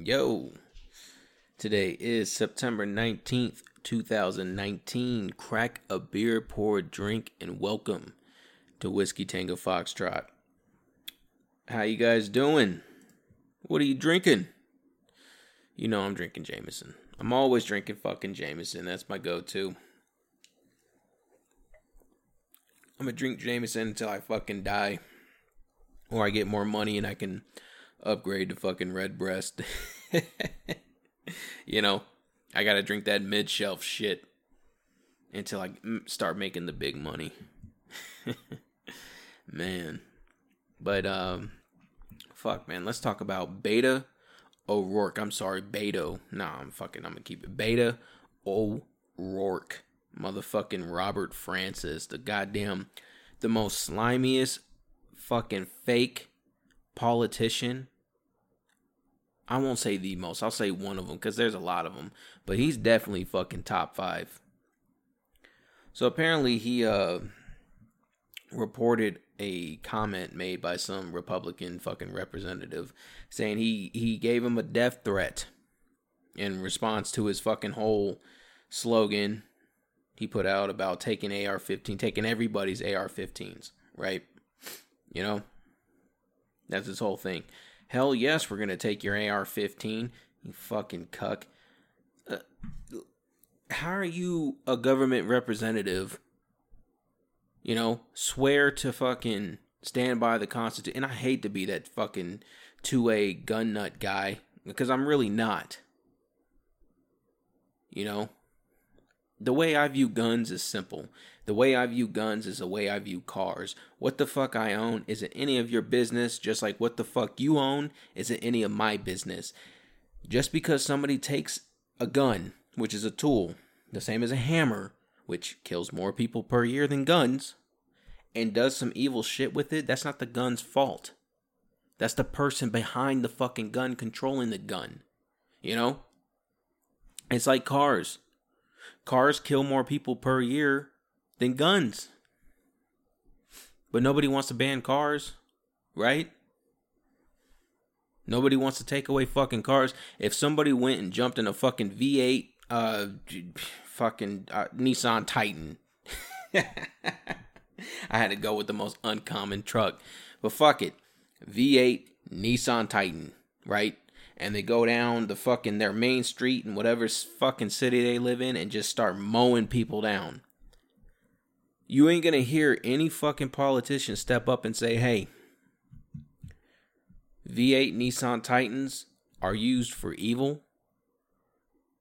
Yo, today is September 19th, 2019. Crack a beer, pour a drink, and welcome to Whiskey Tango Foxtrot. How you guys doing? What are you drinking? You know I'm drinking Jameson. I'm always drinking fucking Jameson. That's my go-to. I'm gonna drink Jameson until I fucking die. Or I get more money and I can upgrade to fucking Redbreast. you know, I gotta drink that mid shelf shit until I start making the big money. man. But, um, fuck, man. Let's talk about Beta O'Rourke. I'm sorry, Beto. Nah, I'm fucking, I'm gonna keep it. Beta O'Rourke. Motherfucking Robert Francis. The goddamn, the most slimiest fucking fake politician. I won't say the most. I'll say one of them because there's a lot of them. But he's definitely fucking top five. So apparently he uh reported a comment made by some Republican fucking representative saying he he gave him a death threat in response to his fucking whole slogan he put out about taking AR-15, taking everybody's AR-15s, right? You know, that's his whole thing. Hell yes, we're gonna take your AR-15. You fucking cuck. Uh, how are you a government representative? You know, swear to fucking stand by the Constitution. And I hate to be that fucking two-way gun nut guy because I'm really not. You know, the way I view guns is simple. The way I view guns is the way I view cars. What the fuck I own isn't any of your business, just like what the fuck you own isn't any of my business. Just because somebody takes a gun, which is a tool, the same as a hammer, which kills more people per year than guns, and does some evil shit with it, that's not the gun's fault. That's the person behind the fucking gun controlling the gun. You know? It's like cars. Cars kill more people per year than guns. But nobody wants to ban cars, right? Nobody wants to take away fucking cars. If somebody went and jumped in a fucking V8 uh fucking uh, Nissan Titan. I had to go with the most uncommon truck. But fuck it. V8 Nissan Titan, right? And they go down the fucking their main street in whatever fucking city they live in and just start mowing people down. You ain't gonna hear any fucking politician step up and say, hey, V8 Nissan Titans are used for evil.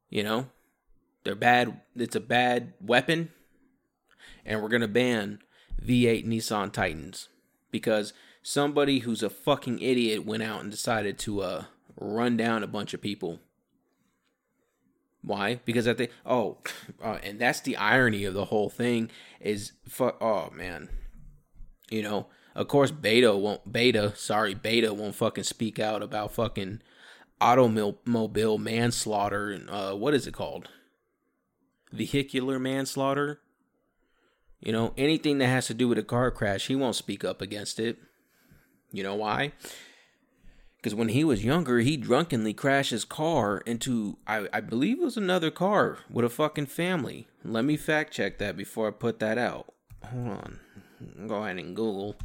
You know, they're bad. It's a bad weapon. And we're to ban V8 Nissan Titans because somebody who's a fucking idiot went out and decided to uh, run down a bunch of people. Why? Because I think, oh, uh, and that's the irony of the whole thing is, fuck. oh man, you know, of course, Beta won't, Beta, sorry, Beta won't fucking speak out about fucking automobile manslaughter and, uh, what is it called? Vehicular manslaughter? You know, anything that has to do with a car crash, he won't speak up against it. You know why? Because when he was younger, he drunkenly crashed his car into, I, I believe it was another car with a fucking family. Let me fact check that before I put that out. Hold on. Go ahead and Google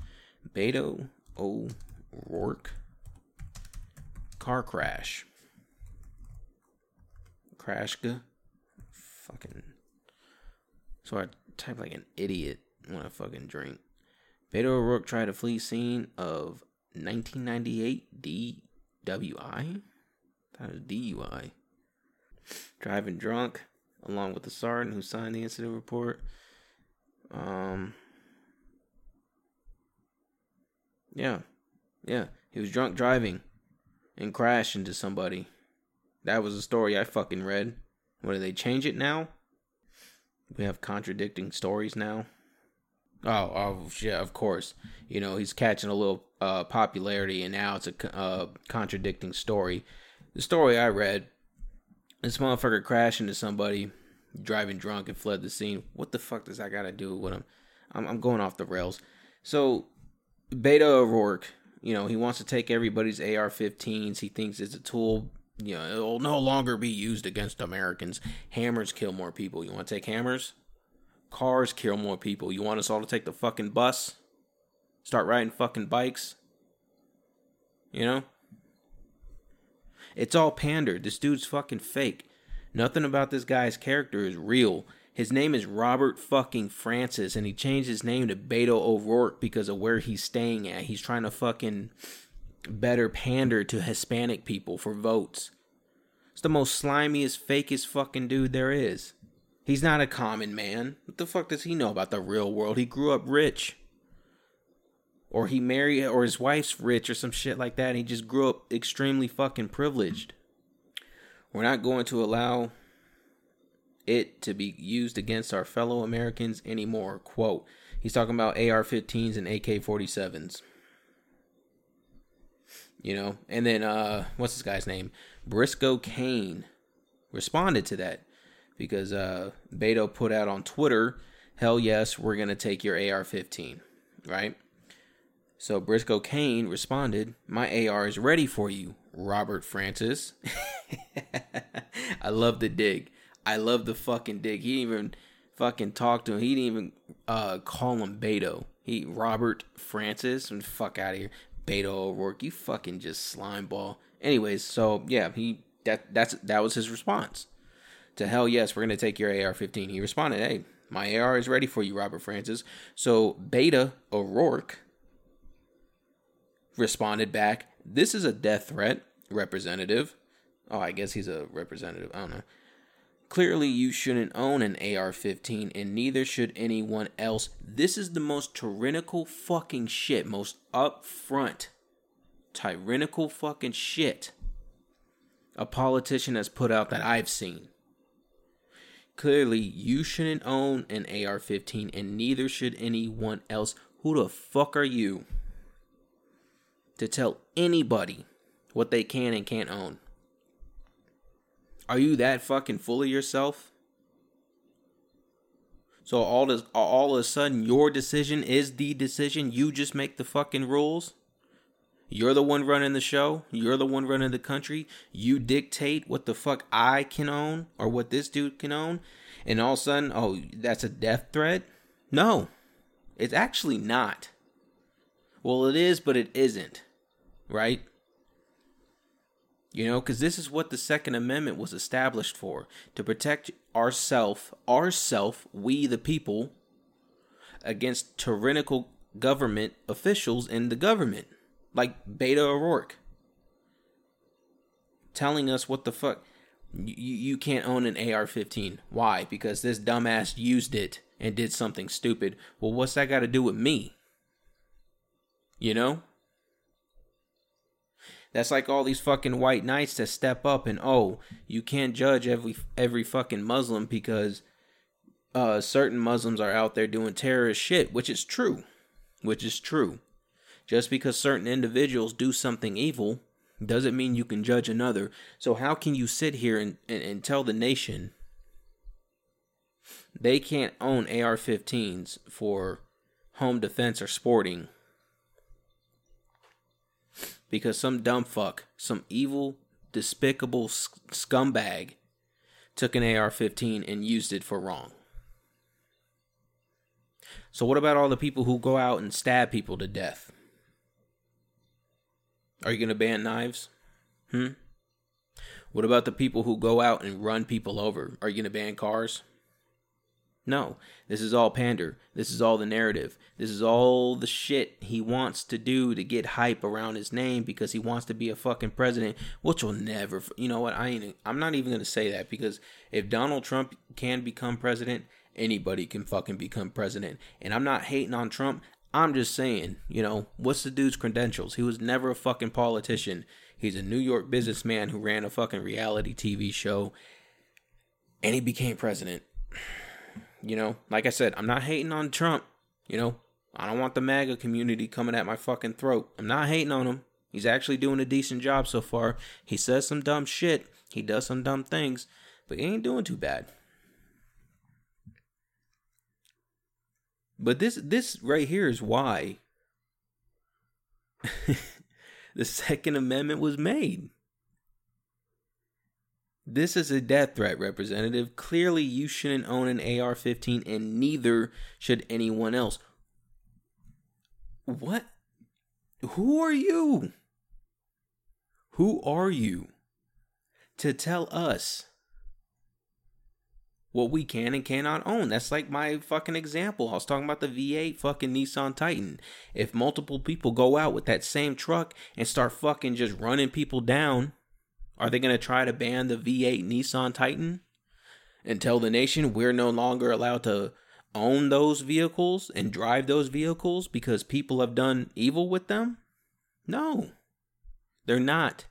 Beto O'Rourke car crash. Crashka. Fucking. So I type like an idiot when I fucking drink. Beto O'Rourke tried to flee scene of 1998 DWI. That was DUI. Driving drunk, along with the sergeant who signed the incident report. Um. Yeah, yeah, he was drunk driving and crashed into somebody. That was a story I fucking read. What do they change it now? We have contradicting stories now. Oh, oh, yeah, of course. You know, he's catching a little uh, popularity, and now it's a uh, contradicting story. The story I read this motherfucker crashed into somebody driving drunk and fled the scene. What the fuck does that got to do with him? I'm, I'm going off the rails. So, Beta O'Rourke, you know, he wants to take everybody's AR 15s. He thinks it's a tool you know, it'll no longer be used against Americans. Hammers kill more people. You want to take hammers? Cars kill more people. You want us all to take the fucking bus? Start riding fucking bikes? You know? It's all pandered. This dude's fucking fake. Nothing about this guy's character is real. His name is Robert fucking Francis, and he changed his name to Beto O'Rourke because of where he's staying at. He's trying to fucking better pander to Hispanic people for votes. It's the most slimiest, fakest fucking dude there is. He's not a common man. What the fuck does he know about the real world? He grew up rich. Or he married, or his wife's rich or some shit like that. he just grew up extremely fucking privileged. We're not going to allow it to be used against our fellow Americans anymore. Quote. He's talking about AR 15s and AK 47s. You know, and then uh what's this guy's name? Briscoe Cain responded to that because uh Beto put out on Twitter, "Hell yes, we're going to take your AR-15." Right? So Briscoe Cain responded, "My AR is ready for you, Robert Francis." I love the dig. I love the fucking dig. He didn't even fucking talk to him. He didn't even uh call him Beto. He Robert Francis and fuck out of here. Beto O'Rourke, you fucking just slime ball. Anyways, so yeah, he that that's that was his response. To hell yes, we're gonna take your AR-15. He responded, "Hey, my AR is ready for you, Robert Francis." So Beta O'Rourke responded back, "This is a death threat, representative." Oh, I guess he's a representative. I don't know. Clearly, you shouldn't own an AR 15, and neither should anyone else. This is the most tyrannical fucking shit, most upfront, tyrannical fucking shit a politician has put out that I've seen. Clearly, you shouldn't own an AR 15, and neither should anyone else. Who the fuck are you to tell anybody what they can and can't own? Are you that fucking full of yourself? So all this all of a sudden your decision is the decision. You just make the fucking rules. You're the one running the show. You're the one running the country. You dictate what the fuck I can own or what this dude can own. And all of a sudden, oh, that's a death threat? No. It's actually not. Well, it is, but it isn't. Right? You know, because this is what the Second Amendment was established for to protect ourself, ourself, we the people, against tyrannical government officials in the government, like Beto O'Rourke, telling us what the fuck. You, you can't own an AR 15. Why? Because this dumbass used it and did something stupid. Well, what's that got to do with me? You know? That's like all these fucking white knights that step up and oh, you can't judge every every fucking Muslim because uh certain Muslims are out there doing terrorist shit, which is true. Which is true. Just because certain individuals do something evil doesn't mean you can judge another. So how can you sit here and, and, and tell the nation they can't own AR-15s for home defense or sporting because some dumb fuck, some evil, despicable scumbag took an AR 15 and used it for wrong. So, what about all the people who go out and stab people to death? Are you going to ban knives? Hmm? What about the people who go out and run people over? Are you going to ban cars? No, this is all pander. This is all the narrative. This is all the shit he wants to do to get hype around his name because he wants to be a fucking president, which will never. You know what? I ain't. I'm not even gonna say that because if Donald Trump can become president, anybody can fucking become president. And I'm not hating on Trump. I'm just saying, you know, what's the dude's credentials? He was never a fucking politician. He's a New York businessman who ran a fucking reality TV show, and he became president. You know, like I said, I'm not hating on Trump. You know, I don't want the MAGA community coming at my fucking throat. I'm not hating on him. He's actually doing a decent job so far. He says some dumb shit. He does some dumb things, but he ain't doing too bad. But this this right here is why the second amendment was made. This is a death threat, Representative. Clearly, you shouldn't own an AR 15, and neither should anyone else. What? Who are you? Who are you to tell us what we can and cannot own? That's like my fucking example. I was talking about the V8 fucking Nissan Titan. If multiple people go out with that same truck and start fucking just running people down, are they going to try to ban the V8 Nissan Titan and tell the nation we're no longer allowed to own those vehicles and drive those vehicles because people have done evil with them? No, they're not.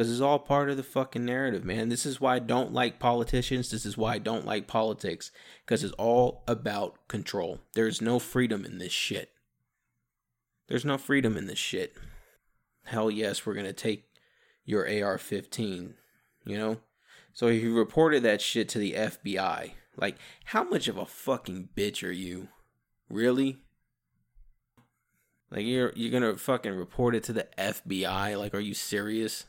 Because it's all part of the fucking narrative, man. This is why I don't like politicians. This is why I don't like politics. Because it's all about control. There's no freedom in this shit. There's no freedom in this shit hell yes, we're going to take your AR 15, you know? So he reported that shit to the FBI. Like, how much of a fucking bitch are you? Really? Like you're you're gonna fucking report it to the FBI? Like, are you serious?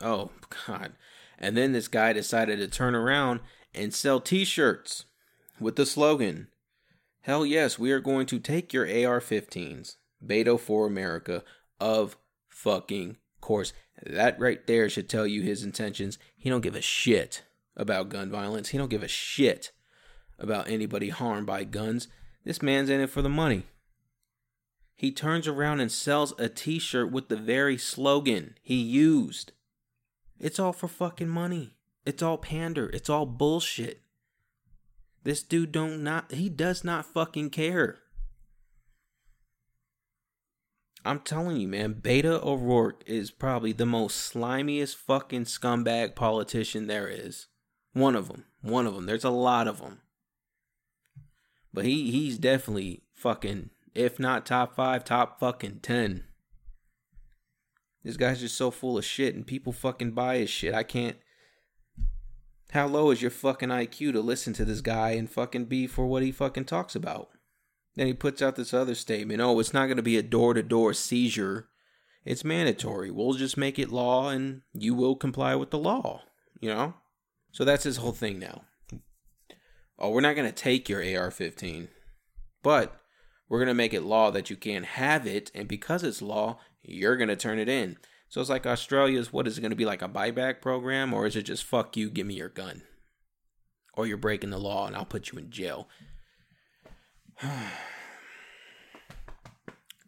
Oh god. And then this guy decided to turn around and sell t-shirts with the slogan, Hell yes, we are going to take your AR-15s, Beto for America, of fucking course. That right there should tell you his intentions. He don't give a shit about gun violence. He don't give a shit about anybody harmed by guns. This man's in it for the money. He turns around and sells a t-shirt with the very slogan he used. It's all for fucking money. It's all pander. It's all bullshit. This dude don't not he does not fucking care. I'm telling you, man, Beta O'Rourke is probably the most slimiest fucking scumbag politician there is. One of them. One of them. There's a lot of them. But he he's definitely fucking, if not top five, top fucking ten. This guy's just so full of shit and people fucking buy his shit. I can't. How low is your fucking IQ to listen to this guy and fucking be for what he fucking talks about? Then he puts out this other statement oh, it's not going to be a door to door seizure. It's mandatory. We'll just make it law and you will comply with the law, you know? So that's his whole thing now. Oh, we're not going to take your AR 15, but we're going to make it law that you can't have it. And because it's law, you're going to turn it in. So it's like Australia's what is it going to be like a buyback program? Or is it just fuck you, give me your gun? Or you're breaking the law and I'll put you in jail.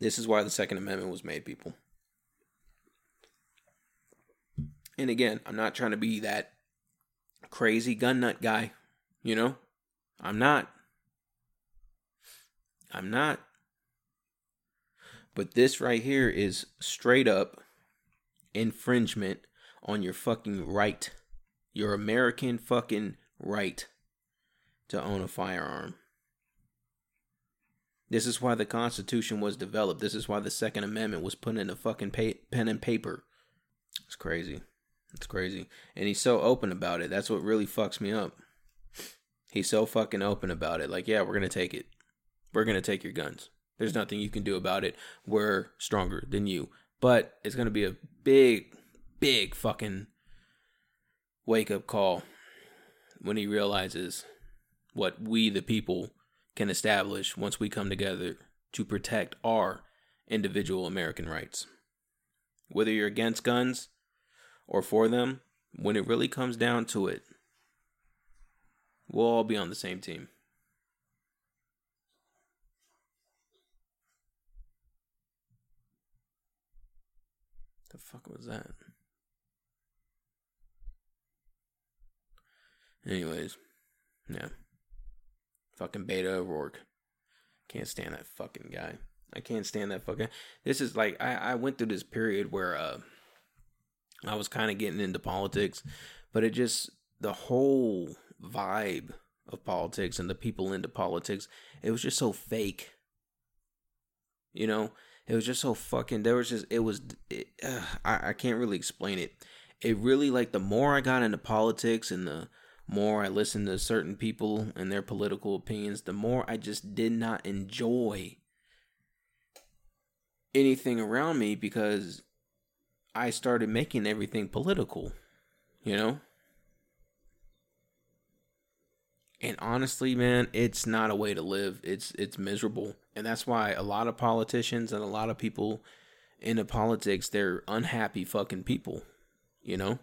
this is why the Second Amendment was made, people. And again, I'm not trying to be that crazy gun nut guy, you know? I'm not. I'm not. But this right here is straight up infringement on your fucking right. Your American fucking right to own a firearm. This is why the Constitution was developed. This is why the Second Amendment was put in a fucking pay- pen and paper. It's crazy. It's crazy. And he's so open about it. That's what really fucks me up. He's so fucking open about it. Like, yeah, we're going to take it. We're going to take your guns. There's nothing you can do about it. We're stronger than you. But it's going to be a big, big fucking wake up call when he realizes what we, the people, can establish once we come together to protect our individual American rights. Whether you're against guns or for them, when it really comes down to it, we'll all be on the same team. Fuck was that? Anyways, yeah. Fucking Beta O'Rourke. Can't stand that fucking guy. I can't stand that fucking. This is like I I went through this period where uh I was kind of getting into politics, but it just the whole vibe of politics and the people into politics, it was just so fake. You know, it was just so fucking. There was just it was. It, uh, I I can't really explain it. It really like the more I got into politics and the more I listened to certain people and their political opinions, the more I just did not enjoy anything around me because I started making everything political, you know? And honestly, man, it's not a way to live. It's it's miserable. And that's why a lot of politicians and a lot of people into politics, they're unhappy fucking people, you know?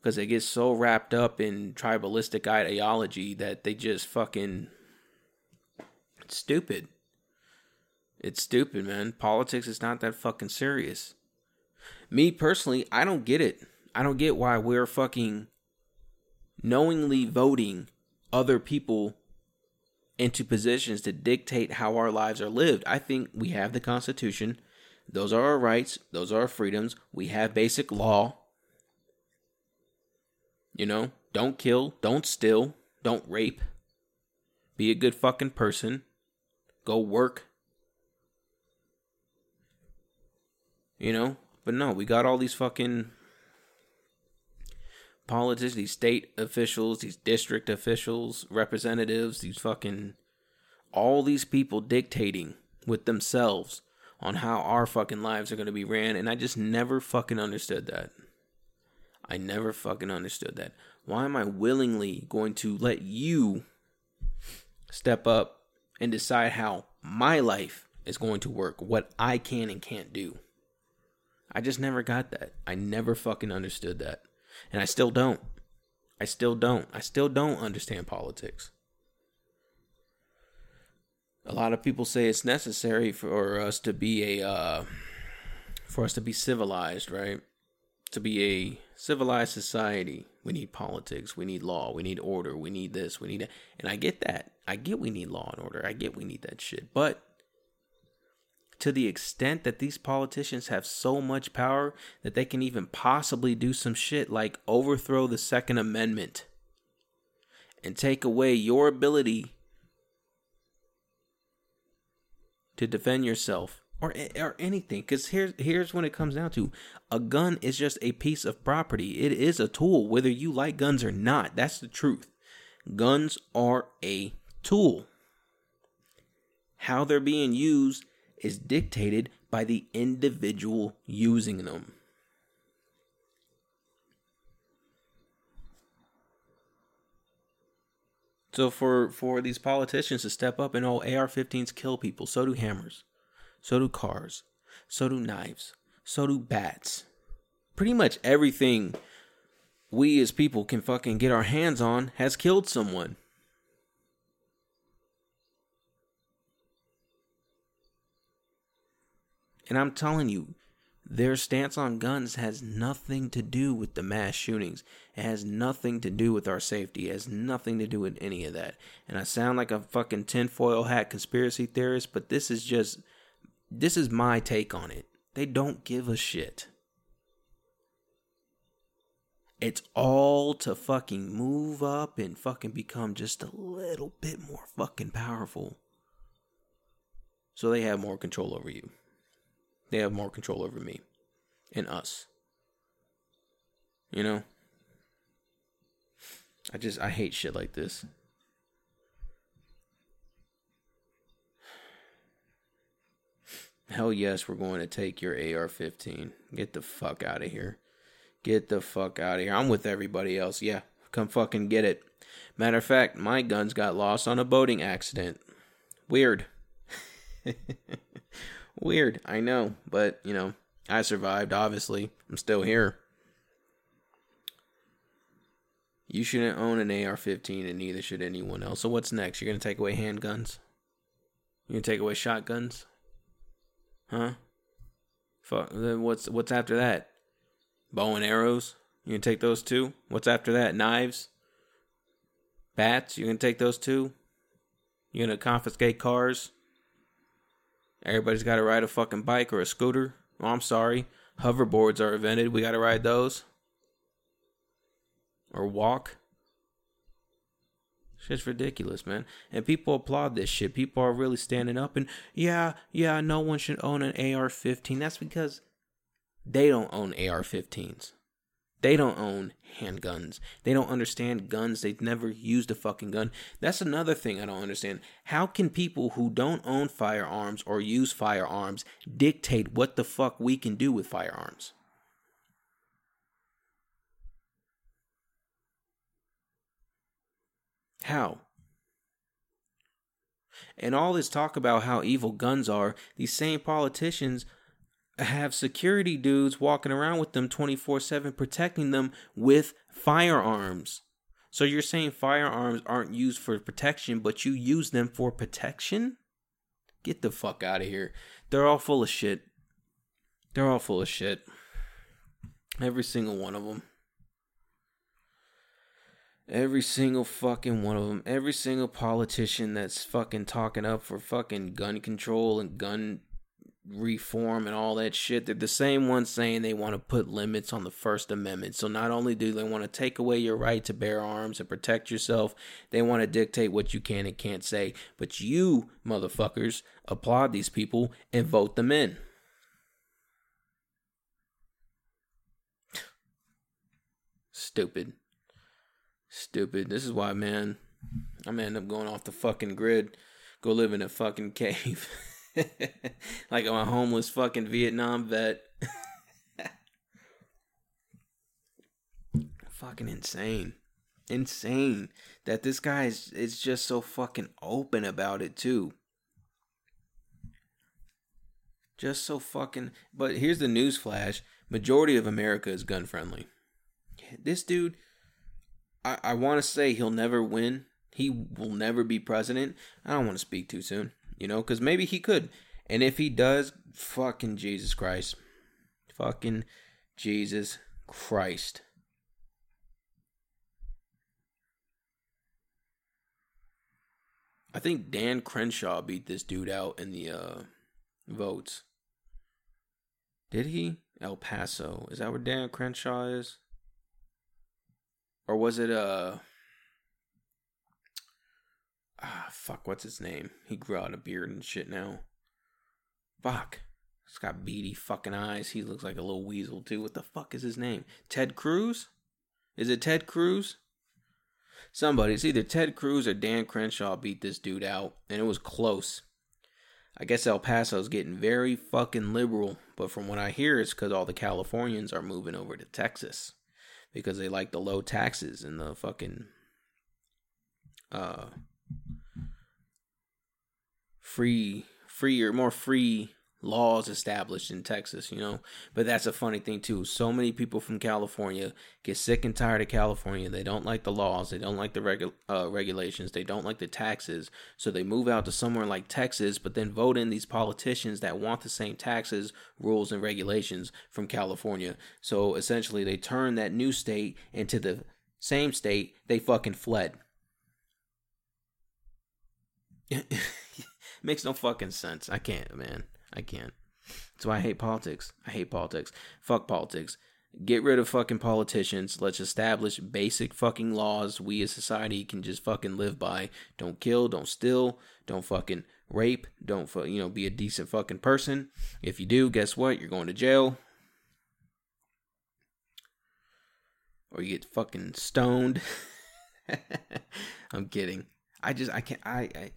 Because they get so wrapped up in tribalistic ideology that they just fucking. It's stupid. It's stupid, man. Politics is not that fucking serious. Me personally, I don't get it. I don't get why we're fucking knowingly voting other people into positions to dictate how our lives are lived. I think we have the Constitution. Those are our rights. Those are our freedoms. We have basic law. You know, don't kill, don't steal, don't rape. Be a good fucking person. Go work. You know, but no, we got all these fucking politicians, these state officials, these district officials, representatives, these fucking all these people dictating with themselves on how our fucking lives are going to be ran and I just never fucking understood that. I never fucking understood that. Why am I willingly going to let you step up and decide how my life is going to work, what I can and can't do? I just never got that. I never fucking understood that. And I still don't. I still don't. I still don't understand politics. A lot of people say it's necessary for us to be a uh, for us to be civilized, right? To be a civilized society, we need politics, we need law, we need order, we need this, we need that. And I get that. I get we need law and order. I get we need that shit. But to the extent that these politicians have so much power that they can even possibly do some shit like overthrow the Second Amendment and take away your ability to defend yourself or or anything. Cuz here's here's when it comes down to. A gun is just a piece of property. It is a tool whether you like guns or not. That's the truth. Guns are a tool. How they're being used is dictated by the individual using them. So for for these politicians to step up and oh AR-15s kill people, so do hammers, so do cars, so do knives, so do bats. Pretty much everything we as people can fucking get our hands on has killed someone. And I'm telling you, their stance on guns has nothing to do with the mass shootings. It has nothing to do with our safety. It has nothing to do with any of that. And I sound like a fucking tinfoil hat conspiracy theorist, but this is just this is my take on it. They don't give a shit. It's all to fucking move up and fucking become just a little bit more fucking powerful. So they have more control over you. They have more control over me and us. You know? I just, I hate shit like this. Hell yes, we're going to take your AR 15. Get the fuck out of here. Get the fuck out of here. I'm with everybody else. Yeah, come fucking get it. Matter of fact, my guns got lost on a boating accident. Weird. Weird, I know, but you know, I survived, obviously. I'm still here. You shouldn't own an AR 15, and neither should anyone else. So, what's next? You're going to take away handguns? You're going to take away shotguns? Huh? Fuck. Then what's, what's after that? Bow and arrows? You going to take those too? What's after that? Knives? Bats? You going to take those too? You going to confiscate cars? Everybody's got to ride a fucking bike or a scooter. Oh, I'm sorry. Hoverboards are invented. We got to ride those. Or walk. Shit's ridiculous, man. And people applaud this shit. People are really standing up and, yeah, yeah, no one should own an AR 15. That's because they don't own AR 15s. They don't own handguns. They don't understand guns. They've never used a fucking gun. That's another thing I don't understand. How can people who don't own firearms or use firearms dictate what the fuck we can do with firearms? How? And all this talk about how evil guns are, these same politicians have security dudes walking around with them 24 7 protecting them with firearms. So you're saying firearms aren't used for protection, but you use them for protection? Get the fuck out of here. They're all full of shit. They're all full of shit. Every single one of them. Every single fucking one of them. Every single politician that's fucking talking up for fucking gun control and gun reform and all that shit. They're the same ones saying they want to put limits on the First Amendment. So not only do they want to take away your right to bear arms and protect yourself, they want to dictate what you can and can't say. But you, motherfuckers, applaud these people and vote them in. Stupid. Stupid. This is why, man, I'm gonna end up going off the fucking grid, go live in a fucking cave. like I'm a homeless fucking Vietnam vet. fucking insane. Insane that this guy is, is just so fucking open about it too. Just so fucking but here's the news flash. Majority of America is gun friendly. This dude I, I wanna say he'll never win. He will never be president. I don't want to speak too soon you know, because maybe he could. And if he does, fucking Jesus Christ. Fucking Jesus Christ. I think Dan Crenshaw beat this dude out in the uh, votes. Did he? El Paso. Is that where Dan Crenshaw is? Or was it uh ah fuck, what's his name? He grew out a beard and shit now. Fuck. He's got beady fucking eyes. He looks like a little weasel too. What the fuck is his name? Ted Cruz? Is it Ted Cruz? Somebody, it's either Ted Cruz or Dan Crenshaw beat this dude out, and it was close. I guess El Paso's getting very fucking liberal, but from what I hear, it's because all the Californians are moving over to Texas because they like the low taxes and the fucking uh free freer or more free laws established in Texas, you know. But that's a funny thing too. So many people from California get sick and tired of California. They don't like the laws. They don't like the regu- uh, regulations. They don't like the taxes. So they move out to somewhere like Texas, but then vote in these politicians that want the same taxes, rules, and regulations from California. So essentially, they turn that new state into the same state they fucking fled. Makes no fucking sense. I can't, man. I can't. That's why I hate politics. I hate politics. Fuck politics. Get rid of fucking politicians. Let's establish basic fucking laws we as society can just fucking live by. Don't kill, don't steal, don't fucking rape, don't fu- you know be a decent fucking person. If you do, guess what? You're going to jail. Or you get fucking stoned. I'm kidding. I just I can't I, I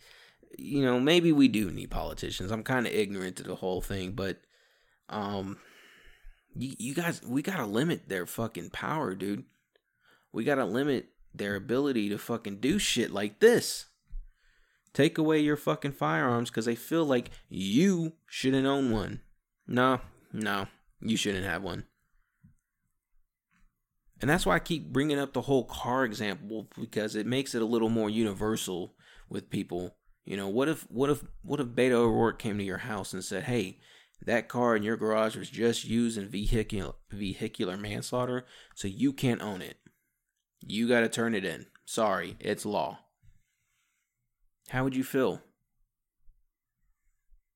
you know, maybe we do need politicians. I'm kind of ignorant to the whole thing, but um you, you guys we got to limit their fucking power, dude. We got to limit their ability to fucking do shit like this. Take away your fucking firearms cuz they feel like you shouldn't own one. No, no, you shouldn't have one. And that's why I keep bringing up the whole car example because it makes it a little more universal with people you know, what if what if what if Beto O'Rourke came to your house and said, "Hey, that car in your garage was just used in vehicular vehicular manslaughter, so you can't own it. You got to turn it in. Sorry, it's law." How would you feel?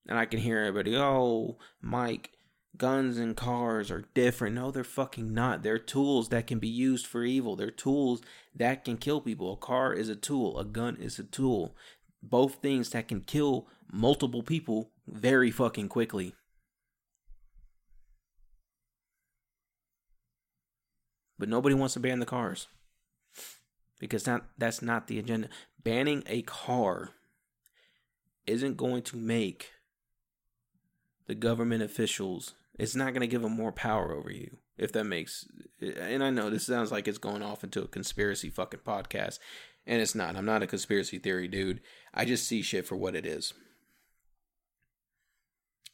And I can hear everybody, "Oh, Mike, guns and cars are different. No, they're fucking not. They're tools that can be used for evil. They're tools that can kill people. A car is a tool, a gun is a tool both things that can kill multiple people very fucking quickly. but nobody wants to ban the cars because that that's not the agenda. Banning a car isn't going to make the government officials. It's not going to give them more power over you. If that makes, and I know this sounds like it's going off into a conspiracy fucking podcast, and it's not. I'm not a conspiracy theory dude. I just see shit for what it is,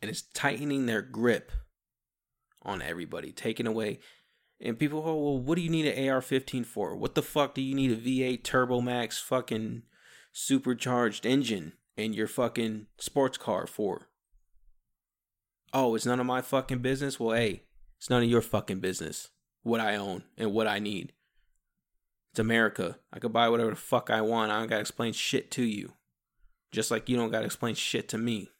and it's tightening their grip on everybody, taking away and people, oh, well, what do you need an AR 15 for? What the fuck do you need a V8 Turbo Max fucking supercharged engine in your fucking sports car for? Oh, it's none of my fucking business? Well, hey, it's none of your fucking business what I own and what I need. It's America. I could buy whatever the fuck I want. I don't gotta explain shit to you. Just like you don't gotta explain shit to me.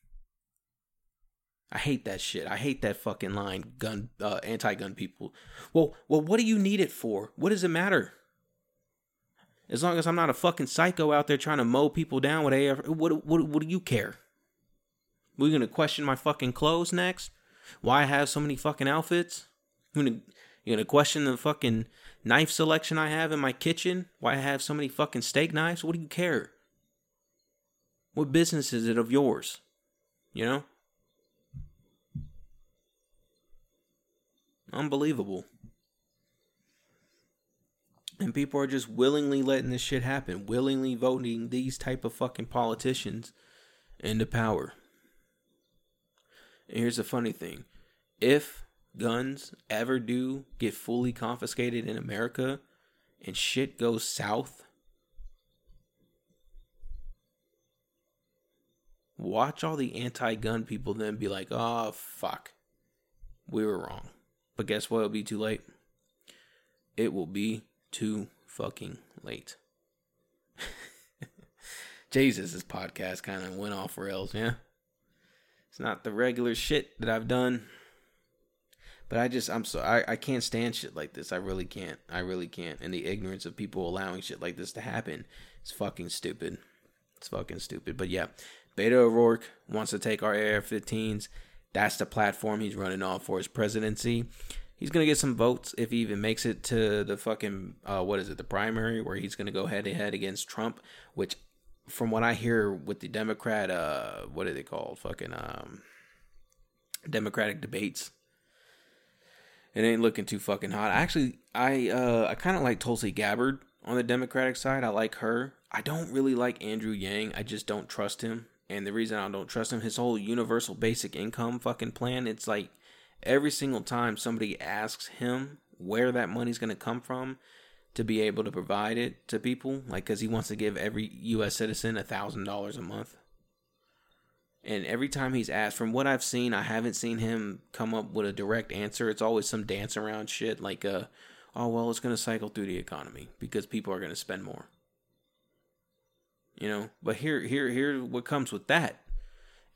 I hate that shit. I hate that fucking line, gun, uh, anti-gun people. Well, well, what do you need it for? What does it matter? As long as I'm not a fucking psycho out there trying to mow people down with AR, what, what, what do you care? We gonna question my fucking clothes next? Why I have so many fucking outfits? You gonna, you gonna question the fucking knife selection I have in my kitchen? Why I have so many fucking steak knives? What do you care? What business is it of yours? You know? Unbelievable. And people are just willingly letting this shit happen, willingly voting these type of fucking politicians into power. And here's the funny thing. If guns ever do get fully confiscated in America and shit goes south, watch all the anti gun people then be like, oh, fuck. We were wrong. But guess what? It'll be too late. It will be too fucking late. Jesus, this podcast kind of went off rails, yeah? It's not the regular shit that I've done. But I just, I'm so, I, I can't stand shit like this. I really can't. I really can't. And the ignorance of people allowing shit like this to happen is fucking stupid. It's fucking stupid. But yeah, Beto O'Rourke wants to take our AR 15s that's the platform he's running on for his presidency. He's gonna get some votes if he even makes it to the fucking uh, what is it, the primary where he's gonna go head to head against Trump. Which, from what I hear with the Democrat, uh, what are they called? Fucking um, Democratic debates. It ain't looking too fucking hot. Actually, I uh, I kind of like Tulsi Gabbard on the Democratic side. I like her. I don't really like Andrew Yang. I just don't trust him. And the reason I don't trust him, his whole universal basic income fucking plan, it's like every single time somebody asks him where that money's going to come from to be able to provide it to people, like because he wants to give every U.S. citizen a thousand dollars a month. And every time he's asked, from what I've seen, I haven't seen him come up with a direct answer. It's always some dance around shit like, uh, oh, well, it's going to cycle through the economy because people are going to spend more. You know, but here, here, here, what comes with that?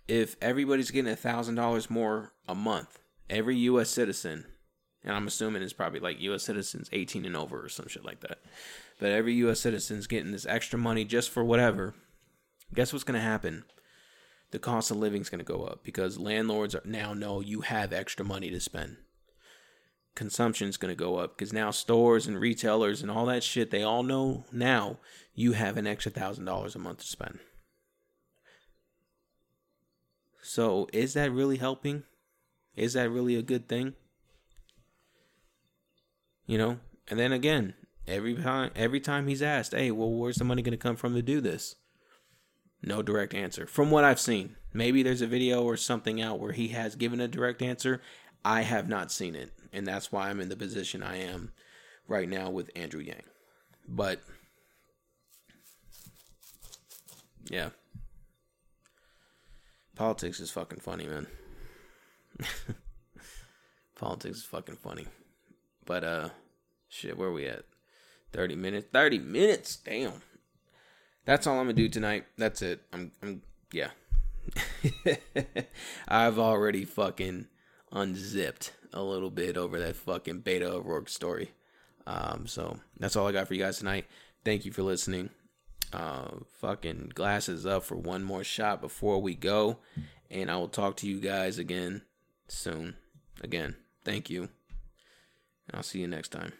If everybody's getting a thousand dollars more a month, every U.S. citizen, and I'm assuming it's probably like U.S. citizens 18 and over or some shit like that, but every U.S. citizen's getting this extra money just for whatever. Guess what's going to happen? The cost of living is going to go up because landlords now know you have extra money to spend. Consumption is going to go up because now stores and retailers and all that shit they all know now you have an extra thousand dollars a month to spend. So is that really helping? Is that really a good thing? You know? And then again every time every time he's asked hey well where's the money going to come from to do this no direct answer from what i've seen maybe there's a video or something out where he has given a direct answer i have not seen it and that's why I'm in the position I am right now with Andrew Yang. But yeah. Politics is fucking funny, man. Politics is fucking funny. But uh shit, where are we at? 30 minutes. 30 minutes. Damn. That's all I'm to do tonight. That's it. I'm I'm yeah. I've already fucking unzipped a little bit over that fucking Beto O'Rourke story. Um, so that's all I got for you guys tonight. Thank you for listening. Uh, fucking glasses up for one more shot before we go. And I will talk to you guys again soon. Again, thank you. And I'll see you next time.